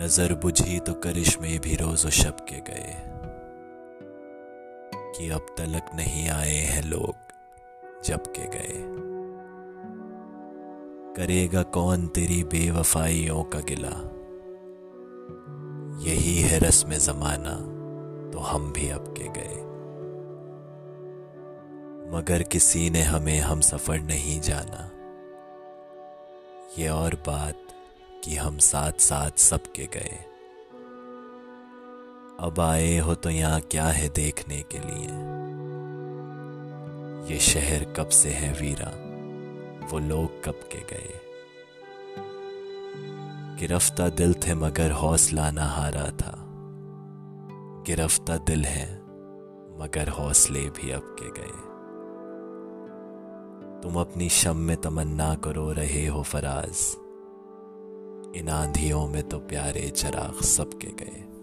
नज़र बुझी तो करिश्मे भी रोजो शब के गए। कि अब तलक नहीं आए हैं लोग जब के गए। करेगा कौन तेरी बेवफाइयों का गिला? यही है रस्म जमाना तो हम भी अब के गए। मगर किसी ने हमें हम सफ़र नहीं जाना। ये और बात कि हम साथ साथ सबके गए। अब आए हो तो यहाँ क्या है देखने के लिए? ये शहर कब से है वीरा? वो लोग कब के गए? गिरफ्ता दिल थे मगर हौसला ना हारा था। गिरफ्ता दिल है मगर हौसले भी अब के गए। तुम अपनी शम में तमन्ना करो रहे हो फराज। इन आंधियों में तो प्यारे चराग सबके गए।